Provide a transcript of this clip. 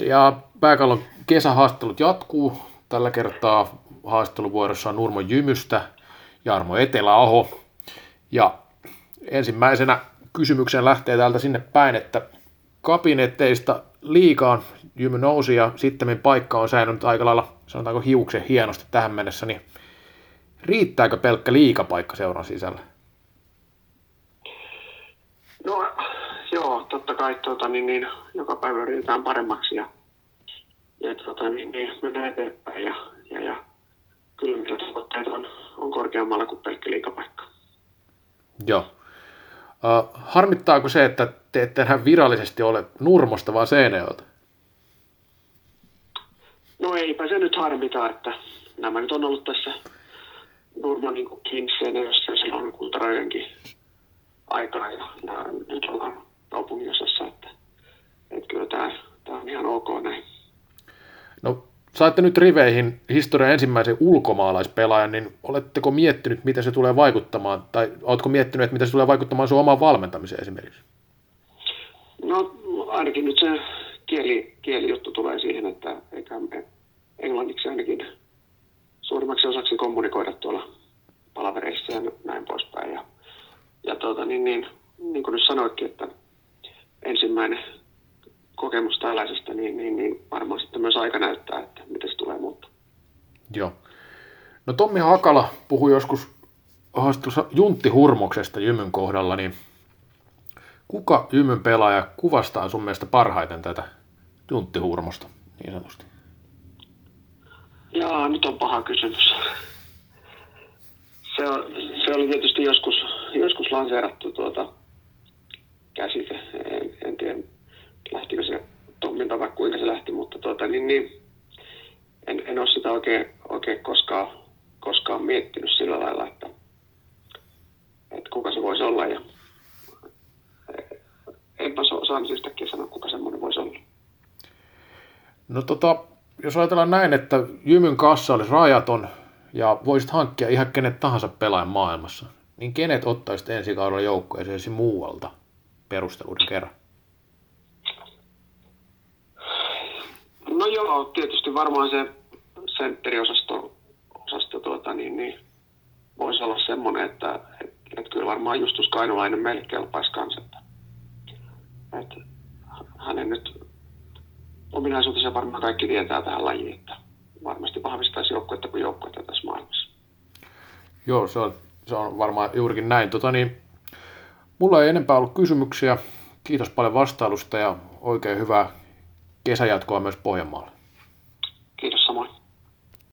Ja pääkallon kesähaastattelut jatkuu. Tällä kertaa haastatteluvuorossa on Nurmo Jymystä, Jarmo Eteläaho. Ja ensimmäisenä kysymyksen lähtee täältä sinne päin, että kabinetteista liikaan Jymy nousi ja sitten paikka on säilynyt aika lailla, sanotaanko hiuksen hienosti tähän mennessä, niin riittääkö pelkkä liikapaikka seuran sisällä? No joo, totta kai tuota, niin, niin, joka päivä yritetään paremmaksi ja, ja tuota, niin, niin, mennään eteenpäin ja, ja, ja kyllä mitä tavoitteet on, on korkeammalla kuin pelkkä liikapaikka. Joo. Uh, harmittaako se, että te ette enää virallisesti ole Nurmosta, vaan Seinäjoelta? No eipä se nyt harmita, että nämä nyt on ollut tässä Nurman niin Kinseenössä silloin kultarajankin aikaa ja, ja nyt ollaan kaupunginosassa, että, että kyllä tämä, tämä on ihan ok näin. No saitte nyt riveihin historian ensimmäisen ulkomaalaispelaajan, niin oletteko miettinyt, mitä se tulee vaikuttamaan, tai oletko miettinyt, että mitä se tulee vaikuttamaan sun omaan valmentamiseen esimerkiksi? No ainakin nyt se kieli, kielijuttu tulee siihen, että eikä me englanniksi ainakin suurimmaksi osaksi kommunikoida tuolla palavereissa ja näin poispäin. Ja, ja tuota, niin, niin, niin kuin nyt sanoitkin, että ensimmäinen kokemus tällaisesta, niin, niin, niin varmaan sitten myös aika näyttää, että miten se tulee muuttaa. Joo. No Tommi Hakala puhui joskus haastattelussa Juntti Hurmoksesta Jymyn kohdalla, niin kuka Jymyn pelaaja kuvastaa sun mielestä parhaiten tätä Juntti Hurmosta niin sanotusti? Jaa, nyt on paha kysymys. Se, on, se oli tietysti joskus, joskus lanseerattu tuota käsite. En, en tiedä, lähtikö se Tommilta vai kuinka se lähti, mutta tuota, niin, niin, en, en ole sitä oikein, oikein koskaan, koskaan miettinyt sillä lailla, että, että kuka se voisi olla. Ja, enpä osaa siistäkin sanoa, kuka semmoinen voisi olla. No tota, jos ajatellaan näin, että Jymyn kassa olisi rajaton ja voisit hankkia ihan kenet tahansa pelaajan maailmassa, niin kenet ottaisit ensi kaudella joukkueeseen muualta perusteluiden kerran? No joo, tietysti varmaan se sentteriosasto osasto, tuota, niin, niin, voisi olla semmoinen, että et, et kyllä varmaan Justus Kainulainen meille kelpaisi kanssa. Että, et, hänen nyt ominaisuutensa varmaan kaikki tietää tähän lajiin, että varmasti vahvistaisi joukkuetta kuin joukkuetta tässä maailmassa. Joo, se on, se on varmaan juurikin näin. Tota niin, mulla ei enempää ollut kysymyksiä. Kiitos paljon vastailusta ja oikein hyvää kesäjatkoa myös Pohjanmaalle.